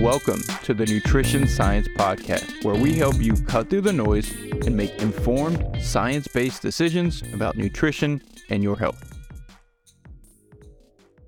Welcome to the Nutrition Science Podcast, where we help you cut through the noise and make informed, science based decisions about nutrition and your health.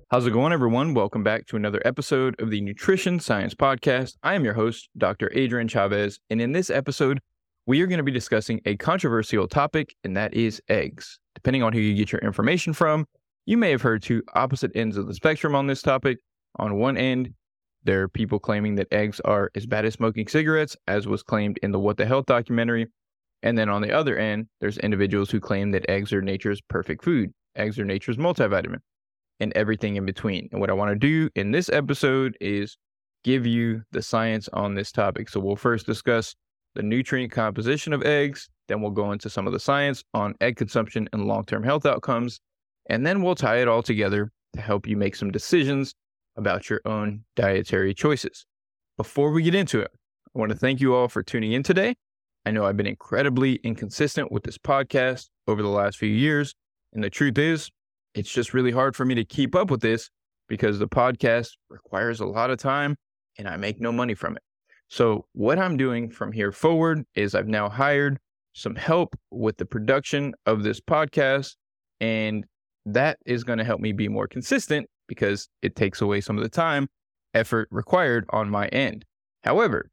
How's it going, everyone? Welcome back to another episode of the Nutrition Science Podcast. I am your host, Dr. Adrian Chavez, and in this episode, we are going to be discussing a controversial topic, and that is eggs. Depending on who you get your information from, you may have heard two opposite ends of the spectrum on this topic. On one end, there are people claiming that eggs are as bad as smoking cigarettes, as was claimed in the What the Health documentary. And then on the other end, there's individuals who claim that eggs are nature's perfect food, eggs are nature's multivitamin and everything in between. And what I want to do in this episode is give you the science on this topic. So we'll first discuss the nutrient composition of eggs, then we'll go into some of the science on egg consumption and long term health outcomes, and then we'll tie it all together to help you make some decisions about your own dietary choices. Before we get into it, I want to thank you all for tuning in today. I know I've been incredibly inconsistent with this podcast over the last few years. And the truth is, it's just really hard for me to keep up with this because the podcast requires a lot of time and I make no money from it. So, what I'm doing from here forward is I've now hired some help with the production of this podcast, and that is going to help me be more consistent because it takes away some of the time, effort required on my end. However,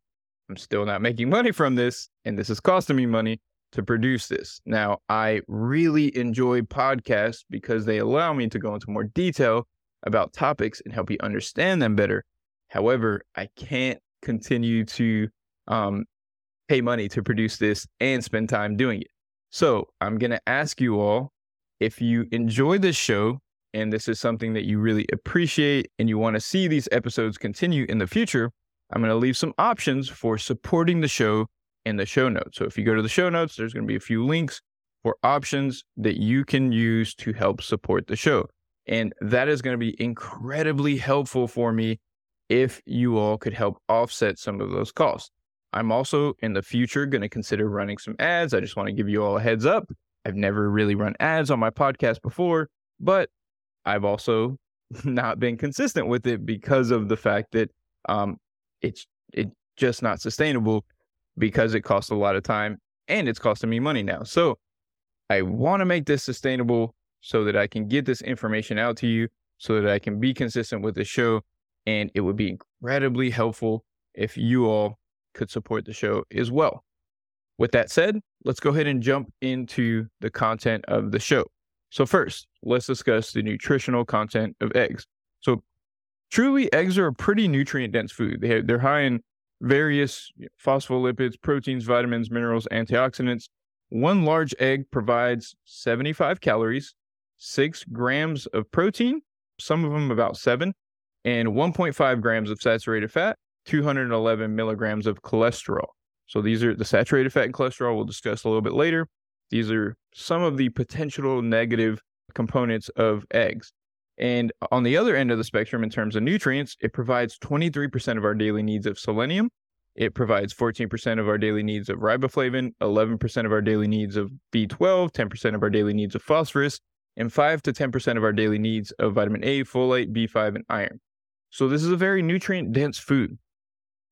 I'm still not making money from this, and this is costing me money to produce this. Now, I really enjoy podcasts because they allow me to go into more detail about topics and help you understand them better. However, I can't continue to um, pay money to produce this and spend time doing it. So I'm going to ask you all if you enjoy this show and this is something that you really appreciate and you want to see these episodes continue in the future, I'm going to leave some options for supporting the show in the show notes. So if you go to the show notes, there's going to be a few links for options that you can use to help support the show. And that is going to be incredibly helpful for me if you all could help offset some of those costs. I'm also in the future going to consider running some ads. I just want to give you all a heads up. I've never really run ads on my podcast before, but I've also not been consistent with it because of the fact that um, it's it just not sustainable because it costs a lot of time and it's costing me money now. So I want to make this sustainable so that I can get this information out to you so that I can be consistent with the show. And it would be incredibly helpful if you all could support the show as well. With that said, let's go ahead and jump into the content of the show. So, first, let's discuss the nutritional content of eggs. So, truly, eggs are a pretty nutrient dense food. They they're high in various phospholipids, proteins, vitamins, minerals, antioxidants. One large egg provides 75 calories, six grams of protein, some of them about seven, and 1.5 grams of saturated fat, 211 milligrams of cholesterol. So these are the saturated fat and cholesterol we'll discuss a little bit later. These are some of the potential negative components of eggs. And on the other end of the spectrum, in terms of nutrients, it provides 23% of our daily needs of selenium. It provides 14% of our daily needs of riboflavin, 11% of our daily needs of B12, 10% of our daily needs of phosphorus, and 5 to 10% of our daily needs of vitamin A, folate, B5, and iron. So this is a very nutrient dense food.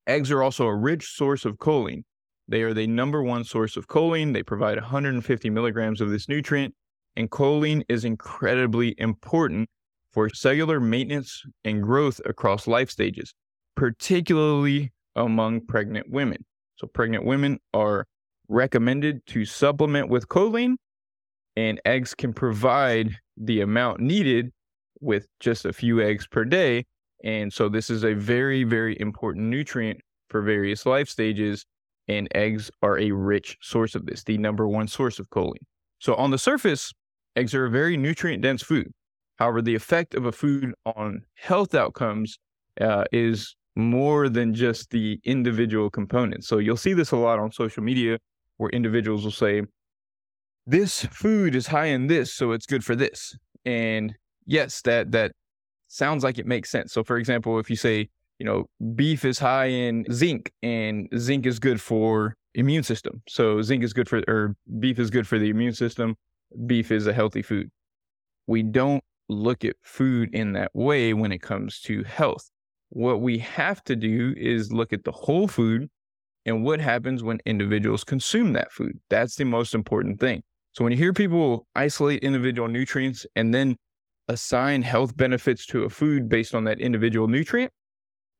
Eggs are also a rich source of choline. They are the number one source of choline. They provide 150 milligrams of this nutrient, and choline is incredibly important for cellular maintenance and growth across life stages, particularly among pregnant women. So, pregnant women are recommended to supplement with choline, and eggs can provide the amount needed with just a few eggs per day. And so, this is a very, very important nutrient for various life stages, and eggs are a rich source of this, the number one source of choline. So, on the surface, eggs are a very nutrient dense food. However, the effect of a food on health outcomes uh, is more than just the individual components. So you'll see this a lot on social media where individuals will say, this food is high in this, so it's good for this. And yes, that that sounds like it makes sense. So for example, if you say, you know, beef is high in zinc and zinc is good for immune system. So zinc is good for or beef is good for the immune system. Beef is a healthy food. We don't look at food in that way when it comes to health. what we have to do is look at the whole food and what happens when individuals consume that food. That's the most important thing. So when you hear people isolate individual nutrients and then assign health benefits to a food based on that individual nutrient,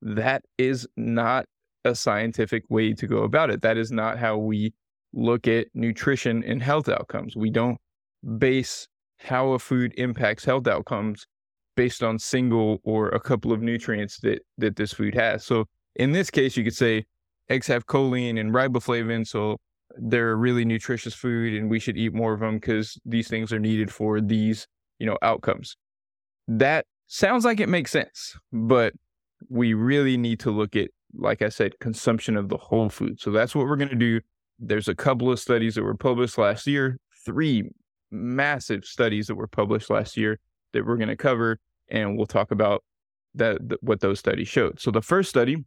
that is not a scientific way to go about it. That is not how we look at nutrition and health outcomes. We don't base how a food impacts health outcomes based on single or a couple of nutrients that that this food has. So in this case, you could say eggs have choline and riboflavin, so they're a really nutritious food, and we should eat more of them because these things are needed for these you know outcomes. That sounds like it makes sense, but we really need to look at, like I said, consumption of the whole food. So that's what we're going to do. There's a couple of studies that were published last year, three massive studies that were published last year that we're going to cover, and we'll talk about that what those studies showed. So the first study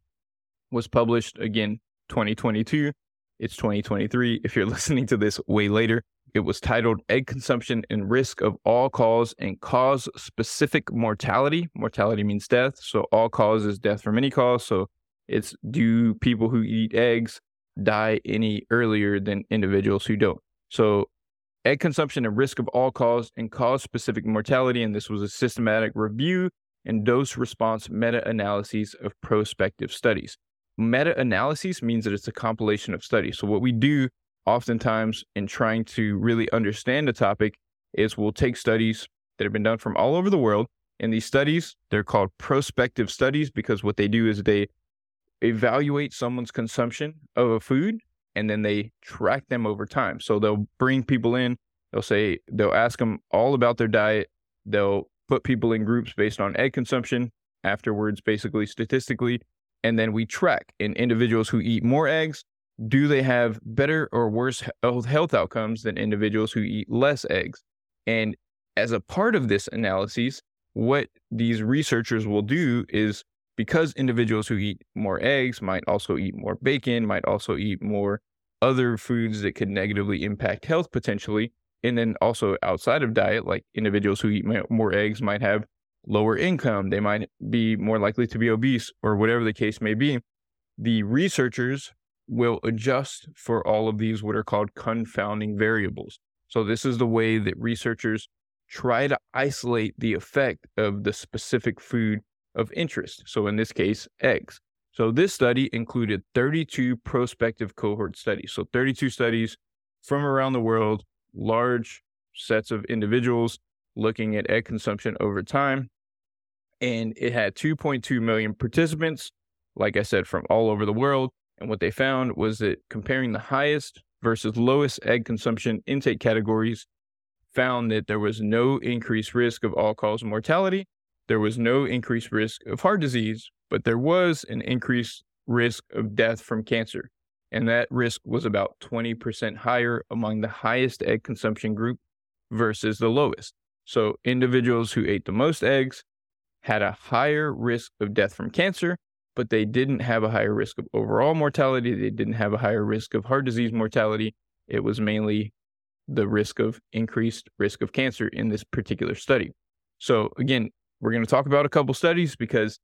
was published again 2022. It's 2023. If you're listening to this way later, it was titled Egg Consumption and Risk of All Cause and Cause Specific Mortality. Mortality means death. So, all cause is death from any cause. So, it's do people who eat eggs die any earlier than individuals who don't? So, egg consumption and risk of all cause and cause specific mortality. And this was a systematic review and dose response meta analyses of prospective studies. Meta analyses means that it's a compilation of studies. So, what we do oftentimes in trying to really understand a topic is we'll take studies that have been done from all over the world. And these studies, they're called prospective studies because what they do is they evaluate someone's consumption of a food and then they track them over time. So they'll bring people in, they'll say, they'll ask them all about their diet, they'll put people in groups based on egg consumption, afterwards, basically statistically, and then we track in individuals who eat more eggs do they have better or worse health outcomes than individuals who eat less eggs? And as a part of this analysis, what these researchers will do is because individuals who eat more eggs might also eat more bacon, might also eat more other foods that could negatively impact health potentially. And then also outside of diet, like individuals who eat more eggs might have lower income, they might be more likely to be obese, or whatever the case may be. The researchers will adjust for all of these what are called confounding variables. So this is the way that researchers try to isolate the effect of the specific food of interest. So in this case, eggs. So this study included 32 prospective cohort studies. So 32 studies from around the world, large sets of individuals looking at egg consumption over time. And it had 2.2 million participants, like I said, from all over the world. And what they found was that comparing the highest versus lowest egg consumption intake categories found that there was no increased risk of all cause mortality. There was no increased risk of heart disease, but there was an increased risk of death from cancer. And that risk was about 20% higher among the highest egg consumption group versus the lowest. So individuals who ate the most eggs had a higher risk of death from cancer but they didn't have a higher risk of overall mortality. They didn't have a higher risk of heart disease mortality. It was mainly the risk of increased risk of cancer in this particular study. So, again, we're going to talk about a couple studies because,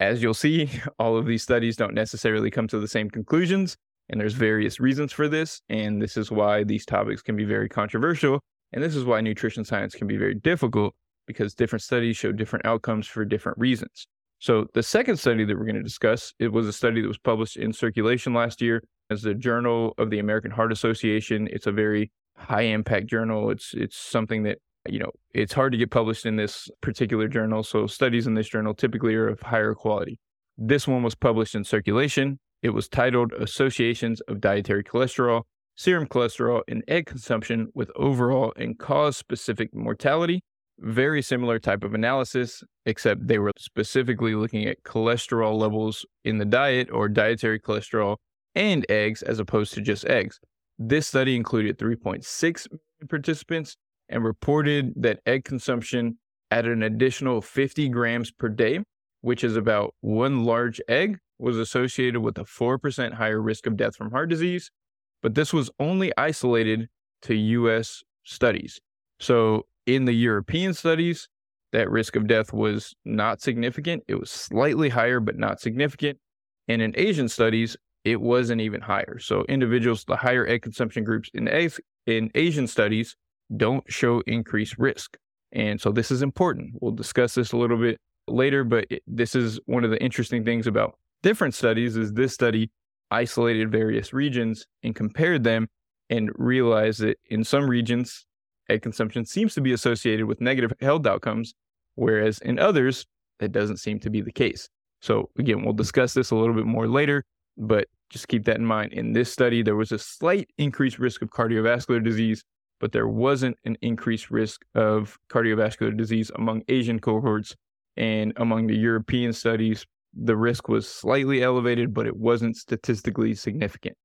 as you'll see, all of these studies don't necessarily come to the same conclusions. And there's various reasons for this. And this is why these topics can be very controversial. And this is why nutrition science can be very difficult because different studies show different outcomes for different reasons. So the second study that we're going to discuss, it was a study that was published in Circulation last year as the Journal of the American Heart Association. It's a very high impact journal. It's it's something that you know it's hard to get published in this particular journal. So studies in this journal typically are of higher quality. This one was published in Circulation. It was titled Associations of Dietary Cholesterol, Serum Cholesterol, and Egg Consumption with Overall and Cause Specific Mortality very similar type of analysis, except they were specifically looking at cholesterol levels in the diet or dietary cholesterol and eggs as opposed to just eggs. This study included 3.6 participants and reported that egg consumption at an additional 50 grams per day, which is about one large egg, was associated with a 4% higher risk of death from heart disease. But this was only isolated to US studies. So in the European studies, that risk of death was not significant. It was slightly higher, but not significant. And in Asian studies, it wasn't even higher. So individuals, the higher egg consumption groups in eggs, in Asian studies don't show increased risk. And so this is important. We'll discuss this a little bit later, but it, this is one of the interesting things about different studies is this study isolated various regions and compared them and realized that in some regions egg consumption seems to be associated with negative health outcomes whereas in others that doesn't seem to be the case. So again, we'll discuss this a little bit more later, but just keep that in mind. In this study, there was a slight increased risk of cardiovascular disease, but there wasn't an increased risk of cardiovascular disease among Asian cohorts. And among the European studies, the risk was slightly elevated, but it wasn't statistically significant.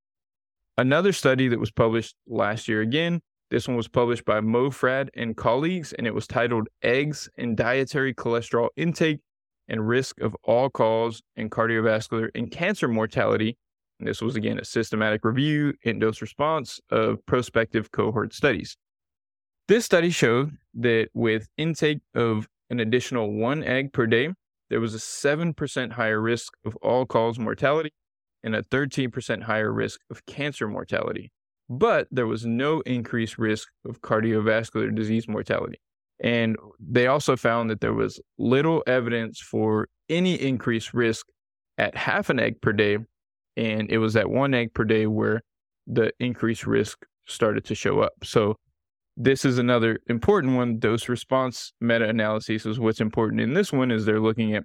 Another study that was published last year again, this one was published by Mofrad and colleagues, and it was titled Eggs and Dietary Cholesterol Intake and Risk of All Cause and Cardiovascular and Cancer Mortality and this was again a systematic review and dose response of prospective cohort studies. This study showed that with intake of an additional one egg per day, there was a 7% higher risk of all cause mortality and a 13% higher risk of cancer mortality. But there was no increased risk of cardiovascular disease mortality. And they also found that there was little evidence for any increased risk at half an egg per day and it was at one egg per day where the increased risk started to show up. So this is another important one. Dose response meta analysis is what's important in this one is they're looking at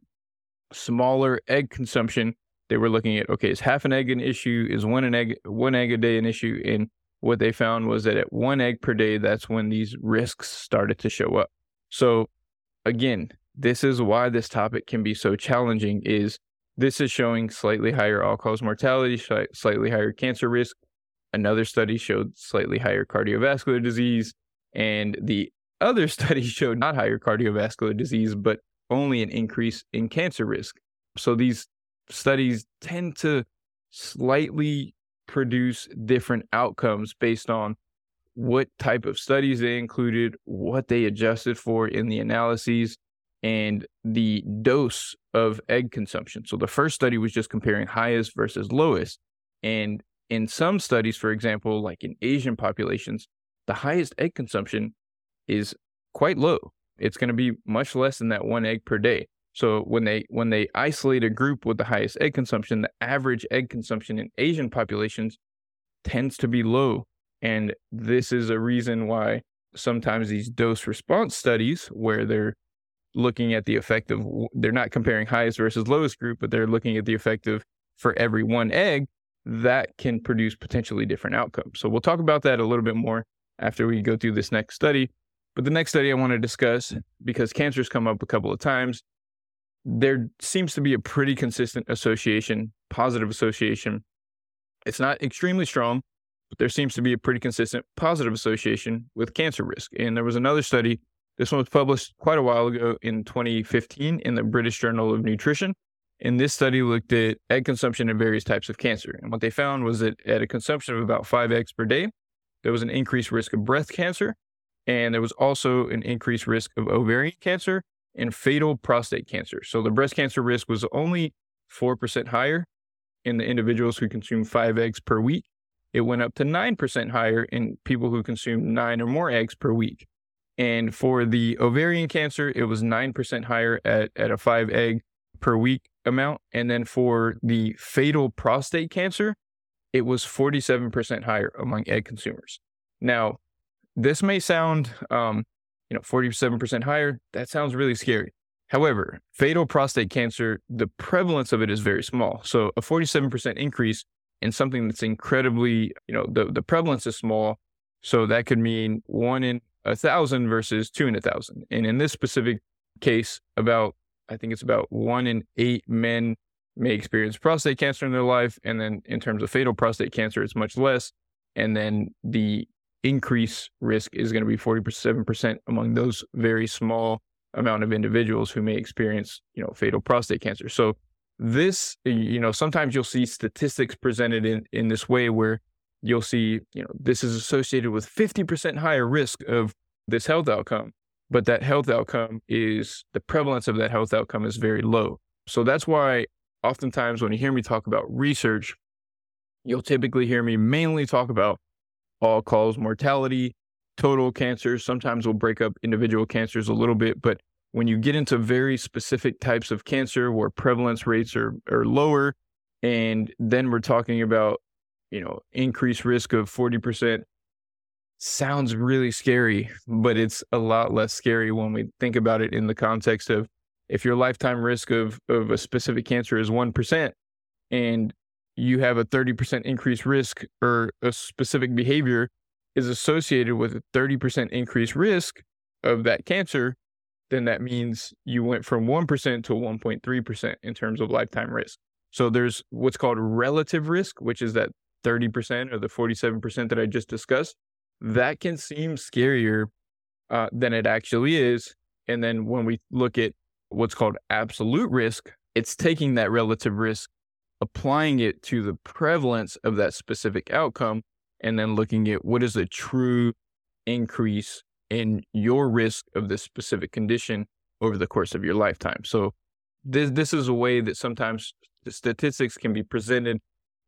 smaller egg consumption. They were looking at okay, is half an egg an issue? Is one an egg one egg a day an issue? And what they found was that at one egg per day, that's when these risks started to show up. So again, this is why this topic can be so challenging is this is showing slightly higher all cause mortality, slightly higher cancer risk. Another study showed slightly higher cardiovascular disease. And the other study showed not higher cardiovascular disease, but only an increase in cancer risk. So these studies tend to slightly produce different outcomes based on what type of studies they included, what they adjusted for in the analyses, and the dose of egg consumption. So the first study was just comparing highest versus lowest. And in some studies, for example, like in Asian populations, the highest egg consumption is quite low. It's going to be much less than that one egg per day. So when they when they isolate a group with the highest egg consumption, the average egg consumption in Asian populations tends to be low. And this is a reason why sometimes these dose response studies where they're looking at the effect of they're not comparing highest versus lowest group, but they're looking at the effect of for every one egg that can produce potentially different outcomes. So we'll talk about that a little bit more after we go through this next study. But the next study I want to discuss, because cancer's come up a couple of times, there seems to be a pretty consistent association, positive association. It's not extremely strong, but there seems to be a pretty consistent positive association with cancer risk. And there was another study this one was published quite a while ago in 2015 in the British Journal of Nutrition. And this study looked at egg consumption in various types of cancer. And what they found was that at a consumption of about five eggs per day, there was an increased risk of breast cancer. And there was also an increased risk of ovarian cancer and fatal prostate cancer. So the breast cancer risk was only 4% higher in the individuals who consumed five eggs per week. It went up to 9% higher in people who consumed nine or more eggs per week. And for the ovarian cancer, it was 9% higher at, at a five egg per week amount. And then for the fatal prostate cancer, it was 47% higher among egg consumers. Now, this may sound, um, you know, 47% higher. That sounds really scary. However, fatal prostate cancer, the prevalence of it is very small. So a 47% increase in something that's incredibly, you know, the, the prevalence is small. So that could mean one in a thousand versus two in a thousand. And in this specific case, about I think it's about one in eight men may experience prostate cancer in their life. And then in terms of fatal prostate cancer, it's much less. And then the increase risk is going to be 47% among those very small amount of individuals who may experience, you know, fatal prostate cancer. So this, you know, sometimes you'll see statistics presented in, in this way where you'll see, you know, this is associated with 50% higher risk of this health outcome. but that health outcome is the prevalence of that health outcome is very low. So that's why oftentimes when you hear me talk about research, you'll typically hear me mainly talk about all cause mortality, total cancers. Sometimes we'll break up individual cancers a little bit, but when you get into very specific types of cancer where prevalence rates are, are lower, and then we're talking about, you know, increased risk of 40%, sounds really scary, but it's a lot less scary when we think about it in the context of if your lifetime risk of, of a specific cancer is 1% and you have a 30% increased risk or a specific behavior is associated with a 30% increased risk of that cancer, then that means you went from 1% to 1.3% in terms of lifetime risk. So there's what's called relative risk, which is that 30% or the 47% that I just discussed. That can seem scarier uh, than it actually is. And then when we look at what's called absolute risk, it's taking that relative risk, applying it to the prevalence of that specific outcome, and then looking at what is the true increase in your risk of this specific condition over the course of your lifetime. So this this is a way that sometimes statistics can be presented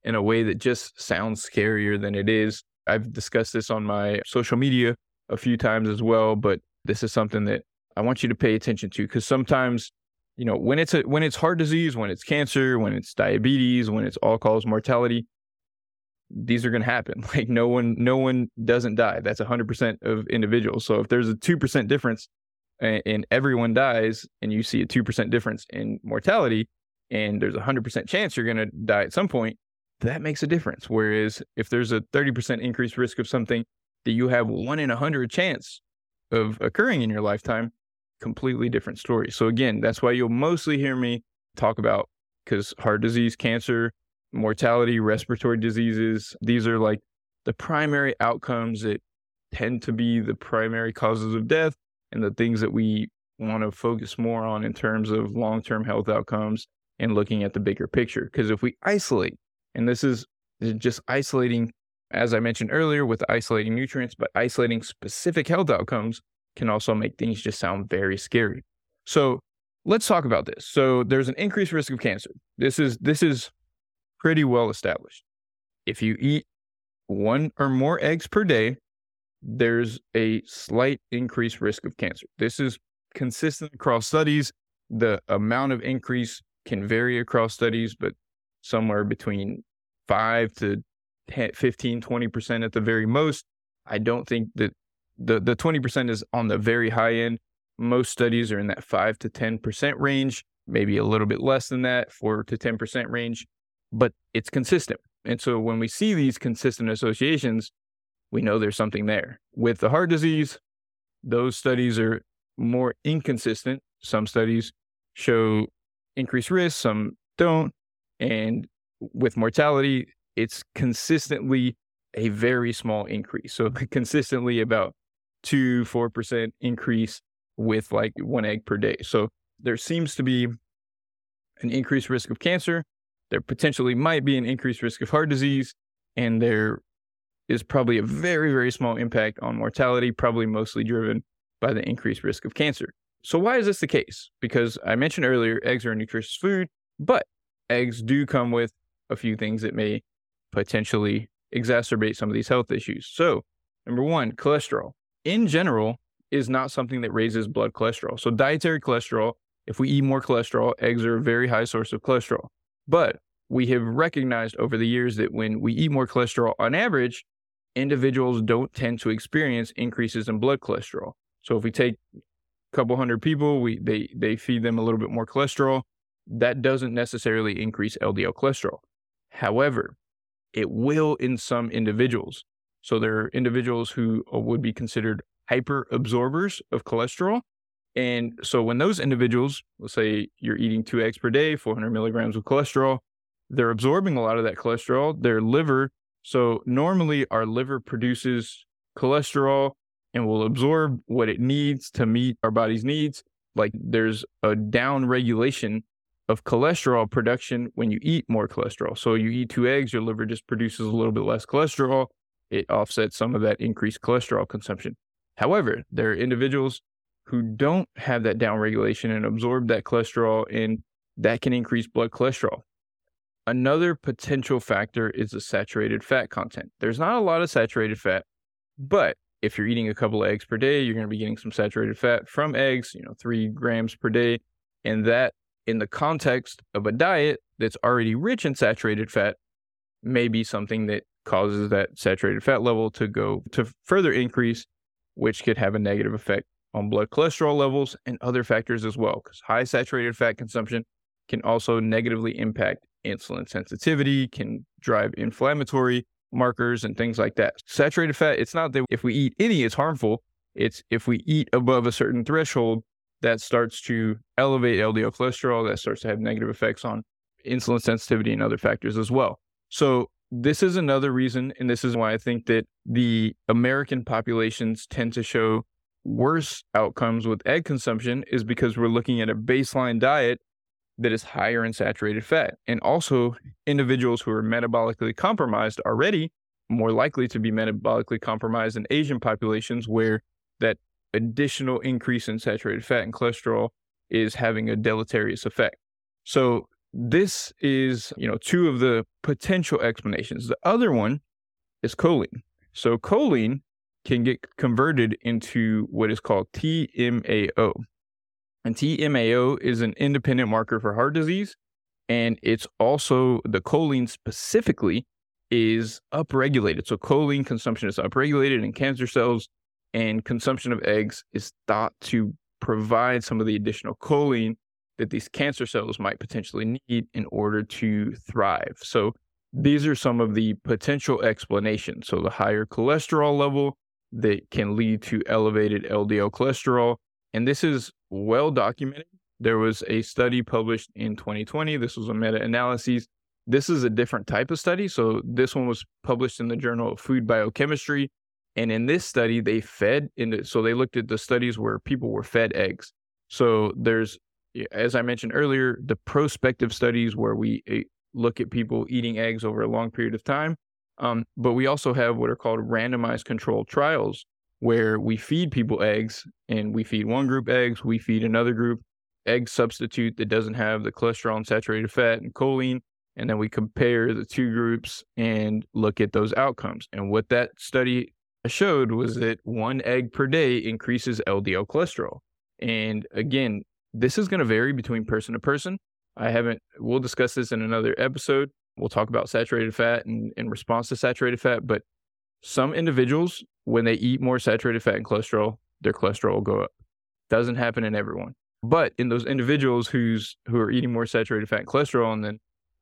in a way that just sounds scarier than it is. I've discussed this on my social media a few times as well, but this is something that I want you to pay attention to because sometimes, you know, when it's a, when it's heart disease, when it's cancer, when it's diabetes, when it's all cause mortality, these are going to happen. Like no one, no one doesn't die. That's 100% of individuals. So if there's a 2% difference and, and everyone dies and you see a 2% difference in mortality and there's a 100% chance you're going to die at some point, that makes a difference. Whereas if there's a 30% increased risk of something that you have one in a hundred chance of occurring in your lifetime, completely different story. So again, that's why you'll mostly hear me talk about because heart disease, cancer, mortality, respiratory diseases. These are like the primary outcomes that tend to be the primary causes of death and the things that we want to focus more on in terms of long term health outcomes and looking at the bigger picture. Because if we isolate, and this is just isolating, as I mentioned earlier, with isolating nutrients, but isolating specific health outcomes can also make things just sound very scary. So let's talk about this. So there's an increased risk of cancer. This is this is pretty well established. If you eat one or more eggs per day, there's a slight increased risk of cancer. This is consistent across studies. The amount of increase can vary across studies, but somewhere between 5 to 10, 15, 20% at the very most. I don't think that the, the 20% is on the very high end. Most studies are in that 5 to 10% range, maybe a little bit less than that, 4 to 10% range but it's consistent. And so when we see these consistent associations, we know there's something there. With the heart disease, those studies are more inconsistent. Some studies show increased risk, some don't. And with mortality, it's consistently a very small increase. So consistently about two, 4% increase with like one egg per day. So there seems to be an increased risk of cancer, there potentially might be an increased risk of heart disease, and there is probably a very, very small impact on mortality, probably mostly driven by the increased risk of cancer. So, why is this the case? Because I mentioned earlier, eggs are a nutritious food, but eggs do come with a few things that may potentially exacerbate some of these health issues. So, number one, cholesterol in general is not something that raises blood cholesterol. So, dietary cholesterol, if we eat more cholesterol, eggs are a very high source of cholesterol. But we have recognized over the years that when we eat more cholesterol on average, individuals don't tend to experience increases in blood cholesterol. So if we take a couple hundred people, we they they feed them a little bit more cholesterol, that doesn't necessarily increase LDL cholesterol. However, it will in some individuals. So there are individuals who uh, would be considered hyper absorbers of cholesterol and so when those individuals, let's say you're eating two eggs per day, 400 milligrams of cholesterol, they're absorbing a lot of that cholesterol. Their liver, so normally our liver produces cholesterol and will absorb what it needs to meet our body's needs. Like there's a down regulation of cholesterol production when you eat more cholesterol. So you eat two eggs, your liver just produces a little bit less cholesterol. It offsets some of that increased cholesterol consumption. However, there are individuals who don't have that downregulation and absorb that cholesterol, and that can increase blood cholesterol. Another potential factor is the saturated fat content. There's not a lot of saturated fat, but if you're eating a couple of eggs per day, you're going to be getting some saturated fat from eggs, you know, three grams per day. And that, in the context of a diet that's already rich in saturated fat, may be something that causes that saturated fat level to go to further increase, which could have a negative effect on blood cholesterol levels and other factors as well. Because high saturated fat consumption can also negatively impact insulin sensitivity, can drive inflammatory markers and things like that. Saturated fat, it's not that if we eat any, it's harmful. It's if we eat above a certain threshold, that starts to elevate LDL cholesterol, that starts to have negative effects on insulin sensitivity and other factors as well. So, this is another reason, and this is why I think that the American populations tend to show worse outcomes with egg consumption, is because we're looking at a baseline diet that is higher in saturated fat. And also, individuals who are metabolically compromised already more likely to be metabolically compromised in Asian populations where that additional increase in saturated fat and cholesterol is having a deleterious effect. So this is, you know, two of the potential explanations. The other one is choline. So choline can get converted into what is called TMAO. And TMAO is an independent marker for heart disease. And it's also the choline specifically is upregulated. So choline consumption is upregulated in cancer cells, and consumption of eggs is thought to provide some of the additional choline that these cancer cells might potentially need in order to thrive. So these are some of the potential explanations. So the higher cholesterol level that can lead to elevated LDL cholesterol. And this is well documented. There was a study published in 2020. This was a meta analysis. This is a different type of study. So, this one was published in the Journal of Food Biochemistry. And in this study, they fed into, so they looked at the studies where people were fed eggs. So, there's, as I mentioned earlier, the prospective studies where we eh, look at people eating eggs over a long period of time. Um, but we also have what are called randomized controlled trials where we feed people eggs and we feed one group eggs, we feed another group egg substitute that doesn't have the cholesterol and saturated fat and choline. And then we compare the two groups and look at those outcomes. And what that study showed was that one egg per day increases LDL cholesterol. And again, this is going to vary between person to person. I haven't, we'll discuss this in another episode. We'll talk about saturated fat and in response to saturated fat. But some individuals when they eat more saturated fat and cholesterol, their cholesterol will go up. Doesn't happen in everyone. But in those individuals who's who are eating more saturated fat and cholesterol and then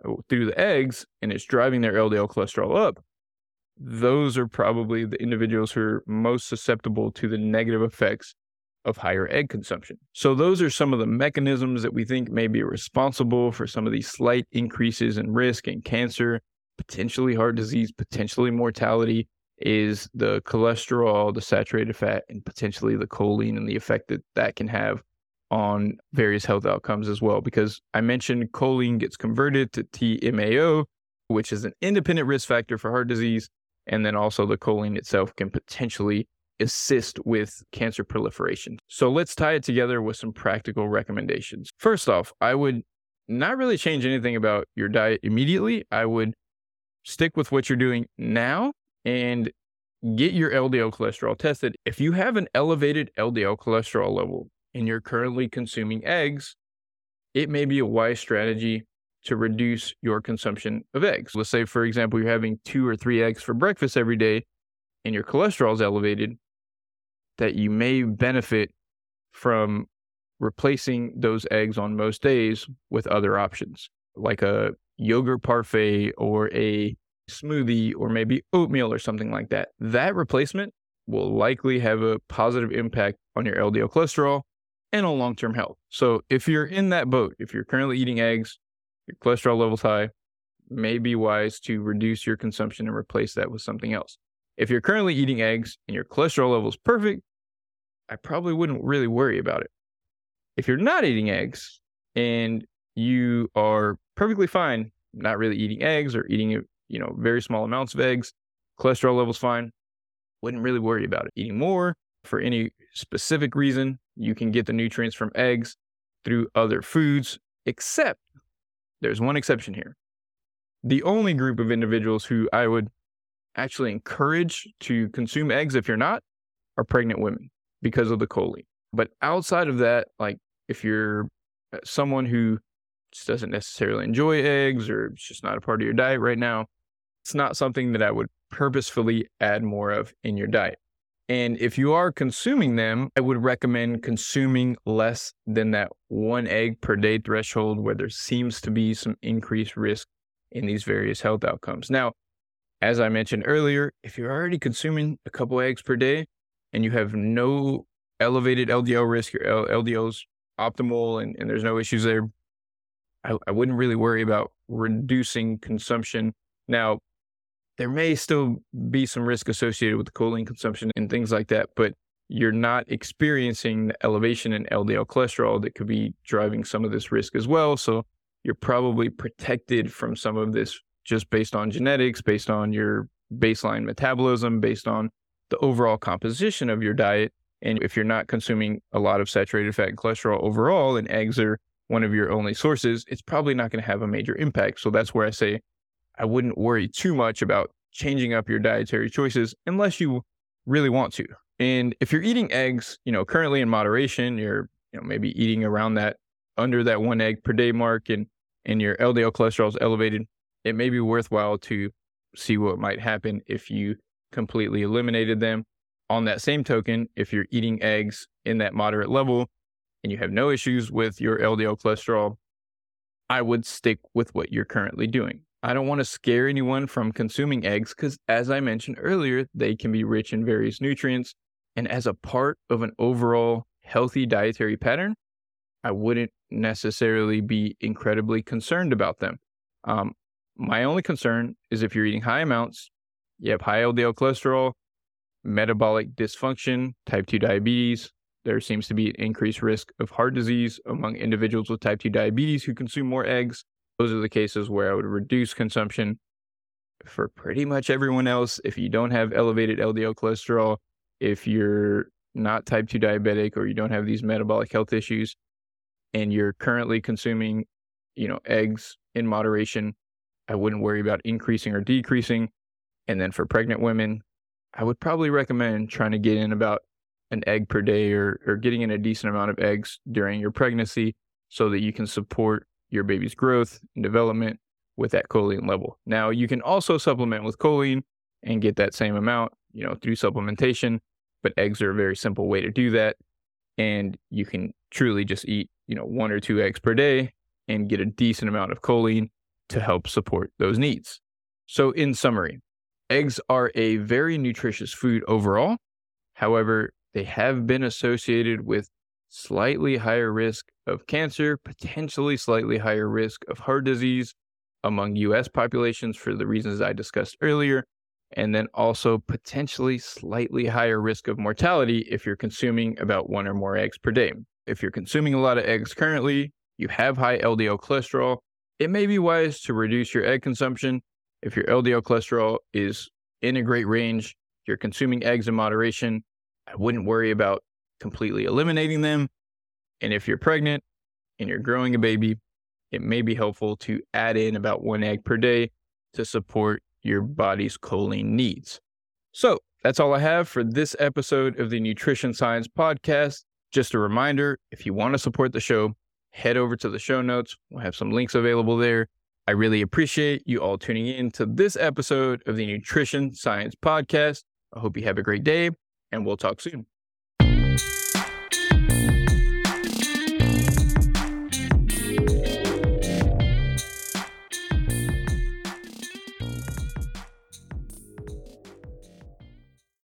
oh, through the eggs and it's driving their LDL cholesterol up, those are probably the individuals who are most susceptible to the negative effects of higher egg consumption. So those are some of the mechanisms that we think may be responsible for some of these slight increases in risk in cancer, potentially heart disease, potentially mortality, is the cholesterol, the saturated fat, and potentially the choline and the effect that that can have on various health outcomes as well. Because I mentioned choline gets converted to TMAO, which is an independent risk factor for heart disease. And then also the choline itself can potentially assist with cancer proliferation. So let's tie it together with some practical recommendations. First off, I would not really change anything about your diet immediately. I would stick with what you're doing now and get your LDL cholesterol tested. If you have an elevated LDL cholesterol level and you're currently consuming eggs, it may be a wise strategy to reduce your consumption of eggs. Let's say, for example, you're having two or three eggs for breakfast every day and your cholesterol is elevated, that you may benefit from replacing those eggs on most days with other options, like a yogurt parfait or a smoothie or maybe oatmeal or something like that. That replacement will likely have a positive impact on your LDL cholesterol and on long term health. So if you're in that boat, if you're currently eating eggs, your cholesterol level's high, may be wise to reduce your consumption and replace that with something else. If you're currently eating eggs and your cholesterol level is perfect, I probably wouldn't really worry about it. If you're not eating eggs and you are perfectly fine not really eating eggs or eating you know, very small amounts of eggs, cholesterol levels fine. Wouldn't really worry about it. Eating more, for any specific reason, you can get the nutrients from eggs through other foods, except there's one exception here. The only group of individuals who I would actually encourage to consume eggs if you're not are pregnant women because of the choline. But outside of that, like if you're uh, someone who just doesn't necessarily enjoy eggs or it's just not a part of your diet right now, it's not something that I would purposefully add more of in your diet. And if you are consuming them, I would recommend consuming less than that one egg per day threshold where there seems to be some increased risk in these various health outcomes. Now, as I mentioned earlier, if you're already consuming a couple eggs per day and you have no elevated LDL risk, your LDL's optimal and, and there's no issues there, I, I wouldn't really worry about reducing consumption. Now, there may still be some risk associated with the choline consumption and things like that, but you're not experiencing the elevation in LDL cholesterol that could be driving some of this risk as well. So you're probably protected from some of this just based on genetics, based on your baseline metabolism, based on the overall composition of your diet. And if you're not consuming a lot of saturated fat and cholesterol overall, and eggs are one of your only sources, it's probably not going to have a major impact. So that's where I say I wouldn't worry too much about changing up your dietary choices unless you really want to. And if you're eating eggs, you know, currently in moderation, you're, you know, maybe eating around that under that one egg per day mark and and your LDL cholesterol is elevated, it may be worthwhile to see what might happen if you completely eliminated them. On that same token, if you're eating eggs in that moderate level and you have no issues with your LDL cholesterol, I would stick with what you're currently doing. I don't want to scare anyone from consuming eggs because, as I mentioned earlier, they can be rich in various nutrients. And as a part of an overall healthy dietary pattern, I wouldn't necessarily be incredibly concerned about them. Um, my only concern is if you're eating high amounts, you have high LDL cholesterol, metabolic dysfunction, type 2 diabetes. There seems to be an increased risk of heart disease among individuals with type 2 diabetes who consume more eggs. Those are the cases where I would reduce consumption. For pretty much everyone else, if you don't have elevated LDL cholesterol, if you're not type 2 diabetic or you don't have these metabolic health issues, and you're currently consuming, you know, eggs in moderation, I wouldn't worry about increasing or decreasing. And then for pregnant women, I would probably recommend trying to get in about an egg per day or, or getting in a decent amount of eggs during your pregnancy so that you can support your baby's growth and development with that choline level. Now, you can also supplement with choline and get that same amount, you know, through supplementation, but eggs are a very simple way to do that. And you can truly just eat, you know, one or two eggs per day and get a decent amount of choline to help support those needs. So, in summary, eggs are a very nutritious food overall. However, they have been associated with slightly higher risk of cancer, potentially slightly higher risk of heart disease among US populations for the reasons I discussed earlier, and then also potentially slightly higher risk of mortality if you're consuming about one or more eggs per day. If you're consuming a lot of eggs currently, you have high LDL cholesterol, it may be wise to reduce your egg consumption. If your LDL cholesterol is in a great range, you're consuming eggs in moderation, I wouldn't worry about completely eliminating them. And if you're pregnant and you're growing a baby, it may be helpful to add in about one egg per day to support your body's choline needs. So that's all I have for this episode of the Nutrition Science Podcast. Just a reminder if you want to support the show, head over to the show notes. We'll have some links available there. I really appreciate you all tuning in to this episode of the Nutrition Science Podcast. I hope you have a great day, and we'll talk soon.